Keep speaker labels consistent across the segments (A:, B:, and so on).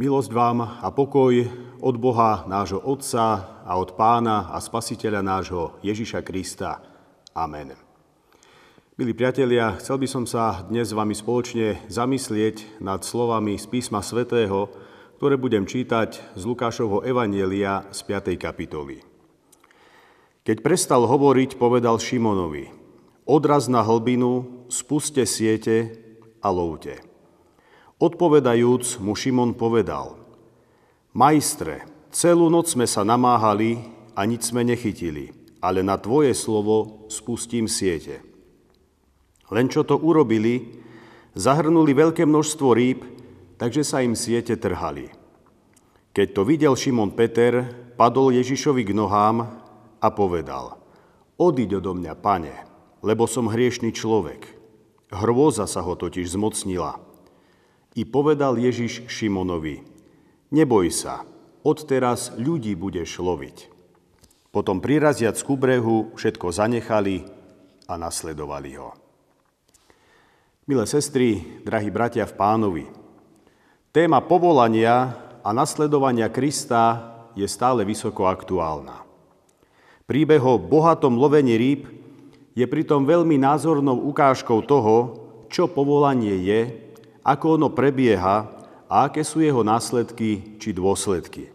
A: Milosť vám a pokoj od Boha, nášho Otca a od Pána a Spasiteľa nášho Ježiša Krista. Amen. Milí priatelia, chcel by som sa dnes s vami spoločne zamyslieť nad slovami z písma svätého, ktoré budem čítať z Lukášovho Evanielia z 5. kapitoly. Keď prestal hovoriť, povedal Šimonovi, odraz na hlbinu, spuste siete a lovte. Odpovedajúc mu Šimon povedal, Majstre, celú noc sme sa namáhali a nič sme nechytili, ale na tvoje slovo spustím siete. Len čo to urobili, zahrnuli veľké množstvo rýb, takže sa im siete trhali. Keď to videl Šimon Peter, padol Ježišovi k nohám a povedal, odiď odo mňa, pane, lebo som hriešný človek. Hrôza sa ho totiž zmocnila. I povedal Ježiš Šimonovi, neboj sa, odteraz ľudí budeš loviť. Potom priraziac ku brehu všetko zanechali a nasledovali ho. Milé sestry, drahí bratia v pánovi, téma povolania a nasledovania Krista je stále vysoko aktuálna. Príbeh o bohatom lovení rýb je pritom veľmi názornou ukážkou toho, čo povolanie je ako ono prebieha a aké sú jeho následky či dôsledky.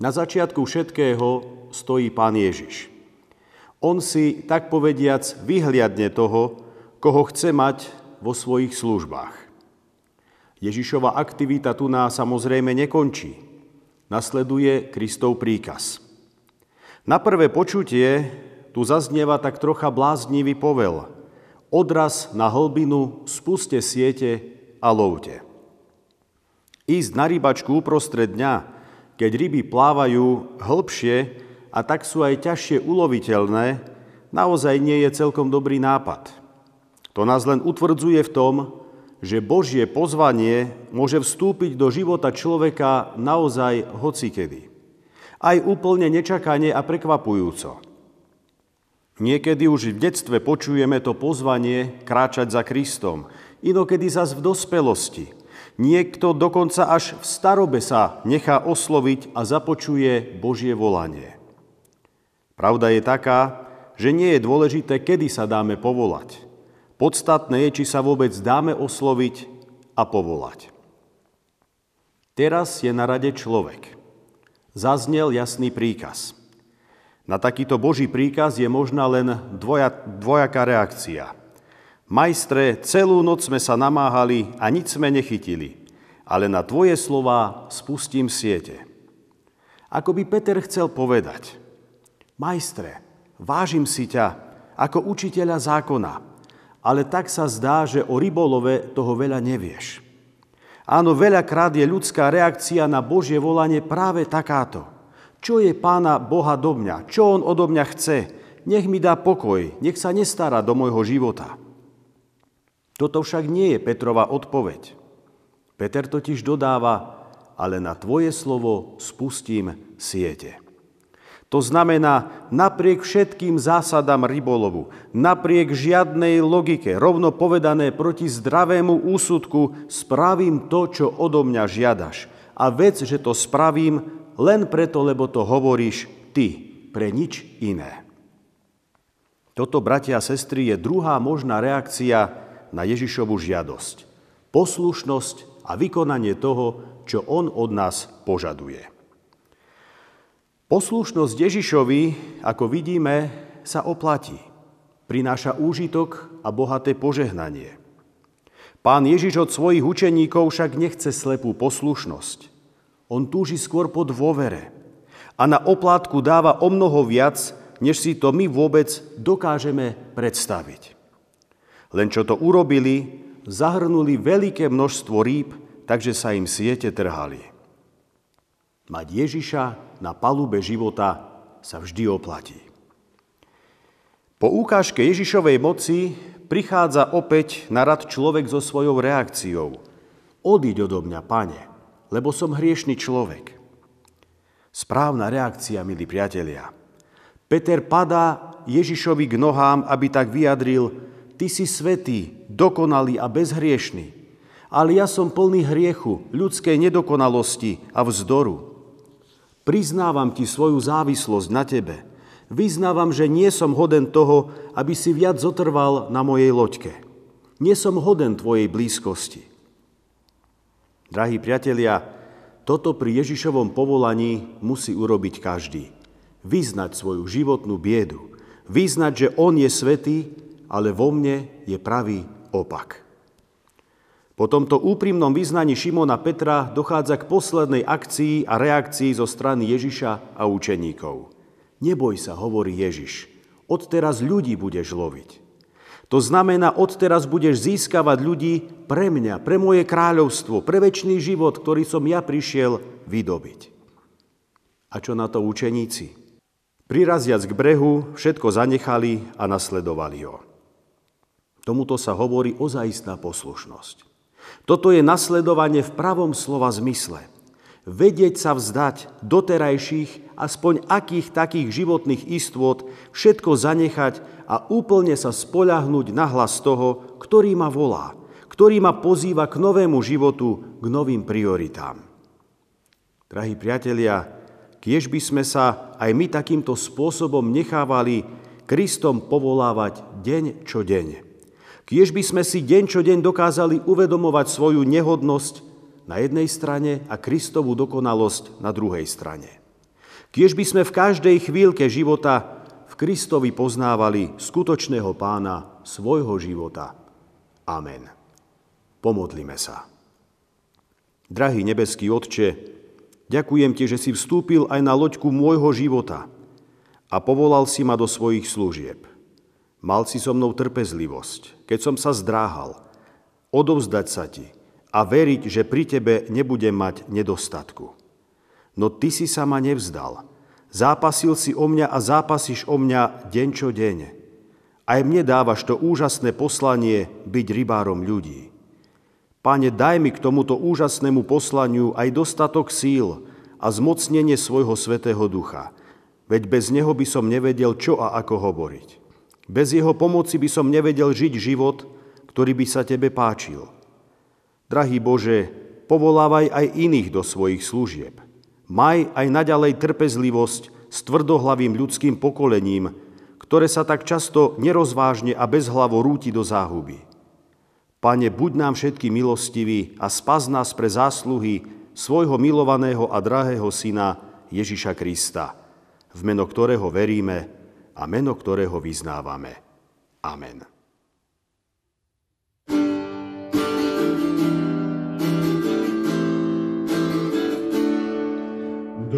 A: Na začiatku všetkého stojí Pán Ježiš. On si, tak povediac, vyhliadne toho, koho chce mať vo svojich službách. Ježišova aktivita tu nás samozrejme nekončí. Nasleduje Kristov príkaz. Na prvé počutie tu zaznieva tak trocha bláznivý povel – odraz na hlbinu, spuste siete a lovte. Ísť na rybačku uprostred dňa, keď ryby plávajú hĺbšie a tak sú aj ťažšie uloviteľné, naozaj nie je celkom dobrý nápad. To nás len utvrdzuje v tom, že Božie pozvanie môže vstúpiť do života človeka naozaj hocikedy. Aj úplne nečakane a prekvapujúco. Niekedy už v detstve počujeme to pozvanie kráčať za Kristom, inokedy zas v dospelosti. Niekto dokonca až v starobe sa nechá osloviť a započuje Božie volanie. Pravda je taká, že nie je dôležité, kedy sa dáme povolať. Podstatné je, či sa vôbec dáme osloviť a povolať. Teraz je na rade človek. Zaznel jasný príkaz – na takýto Boží príkaz je možná len dvoja, dvojaká reakcia. Majstre, celú noc sme sa namáhali a nič sme nechytili, ale na tvoje slova spustím siete. Ako by Peter chcel povedať, majstre, vážim si ťa ako učiteľa zákona, ale tak sa zdá, že o rybolove toho veľa nevieš. Áno, veľakrát je ľudská reakcia na Božie volanie práve takáto – čo je pána Boha do mňa? Čo on odo mňa chce? Nech mi dá pokoj, nech sa nestará do môjho života. Toto však nie je Petrova odpoveď. Peter totiž dodáva, ale na tvoje slovo spustím siete. To znamená, napriek všetkým zásadám rybolovu, napriek žiadnej logike, rovno povedané proti zdravému úsudku, spravím to, čo odo mňa žiadaš. A vec, že to spravím, len preto, lebo to hovoríš ty, pre nič iné. Toto, bratia a sestry, je druhá možná reakcia na Ježišovu žiadosť. Poslušnosť a vykonanie toho, čo on od nás požaduje. Poslušnosť Ježišovi, ako vidíme, sa oplatí. Prináša úžitok a bohaté požehnanie. Pán Ježiš od svojich učeníkov však nechce slepú poslušnosť. On túži skôr po dôvere. A na oplátku dáva o mnoho viac, než si to my vôbec dokážeme predstaviť. Len čo to urobili, zahrnuli veľké množstvo rýb, takže sa im siete trhali. Mať Ježiša na palube života sa vždy oplatí. Po ukážke Ježišovej moci prichádza opäť na rad človek so svojou reakciou. Odiď odo mňa, pane lebo som hriešný človek. Správna reakcia, milí priatelia. Peter padá Ježišovi k nohám, aby tak vyjadril, ty si svetý, dokonalý a bezhriešný. ale ja som plný hriechu, ľudskej nedokonalosti a vzdoru. Priznávam ti svoju závislosť na tebe. Vyznávam, že nie som hoden toho, aby si viac zotrval na mojej loďke. Nie som hoden tvojej blízkosti. Drahí priatelia, toto pri Ježišovom povolaní musí urobiť každý. Vyznať svoju životnú biedu. Vyznať, že On je svetý, ale vo mne je pravý opak. Po tomto úprimnom vyznaní Šimona Petra dochádza k poslednej akcii a reakcii zo strany Ježiša a učeníkov. Neboj sa, hovorí Ježiš, odteraz ľudí budeš loviť. To znamená, odteraz budeš získavať ľudí pre mňa, pre moje kráľovstvo, pre väčší život, ktorý som ja prišiel vydobiť. A čo na to učeníci? Priraziac k brehu, všetko zanechali a nasledovali ho. Tomuto sa hovorí ozajistná poslušnosť. Toto je nasledovanie v pravom slova zmysle. Vedieť sa vzdať doterajších, aspoň akých takých životných istôt, všetko zanechať a úplne sa spoľahnúť na hlas toho, ktorý ma volá, ktorý ma pozýva k novému životu, k novým prioritám. Drahí priatelia, kiež by sme sa aj my takýmto spôsobom nechávali Kristom povolávať deň čo deň. Kiež by sme si deň čo deň dokázali uvedomovať svoju nehodnosť na jednej strane a Kristovú dokonalosť na druhej strane. Kiež by sme v každej chvíľke života v Kristovi poznávali skutočného pána svojho života. Amen. Pomodlime sa. Drahý nebeský Otče, ďakujem Ti, že si vstúpil aj na loďku môjho života a povolal si ma do svojich služieb. Mal si so mnou trpezlivosť, keď som sa zdráhal, odovzdať sa ti a veriť, že pri tebe nebudem mať nedostatku. No ty si sa ma nevzdal. Zápasil si o mňa a zápasíš o mňa deň čo deň. Aj mne dávaš to úžasné poslanie byť rybárom ľudí. Pane, daj mi k tomuto úžasnému poslaniu aj dostatok síl a zmocnenie svojho svetého ducha, veď bez neho by som nevedel, čo a ako hovoriť. Bez jeho pomoci by som nevedel žiť život, ktorý by sa tebe páčil. Drahý Bože, povolávaj aj iných do svojich služieb. Maj aj naďalej trpezlivosť s tvrdohlavým ľudským pokolením, ktoré sa tak často nerozvážne a bezhlavo rúti do záhuby. Pane, buď nám všetky milostivý a spas nás pre zásluhy svojho milovaného a drahého syna Ježiša Krista, v meno ktorého veríme, a meno ktorého vyznávame. Amen.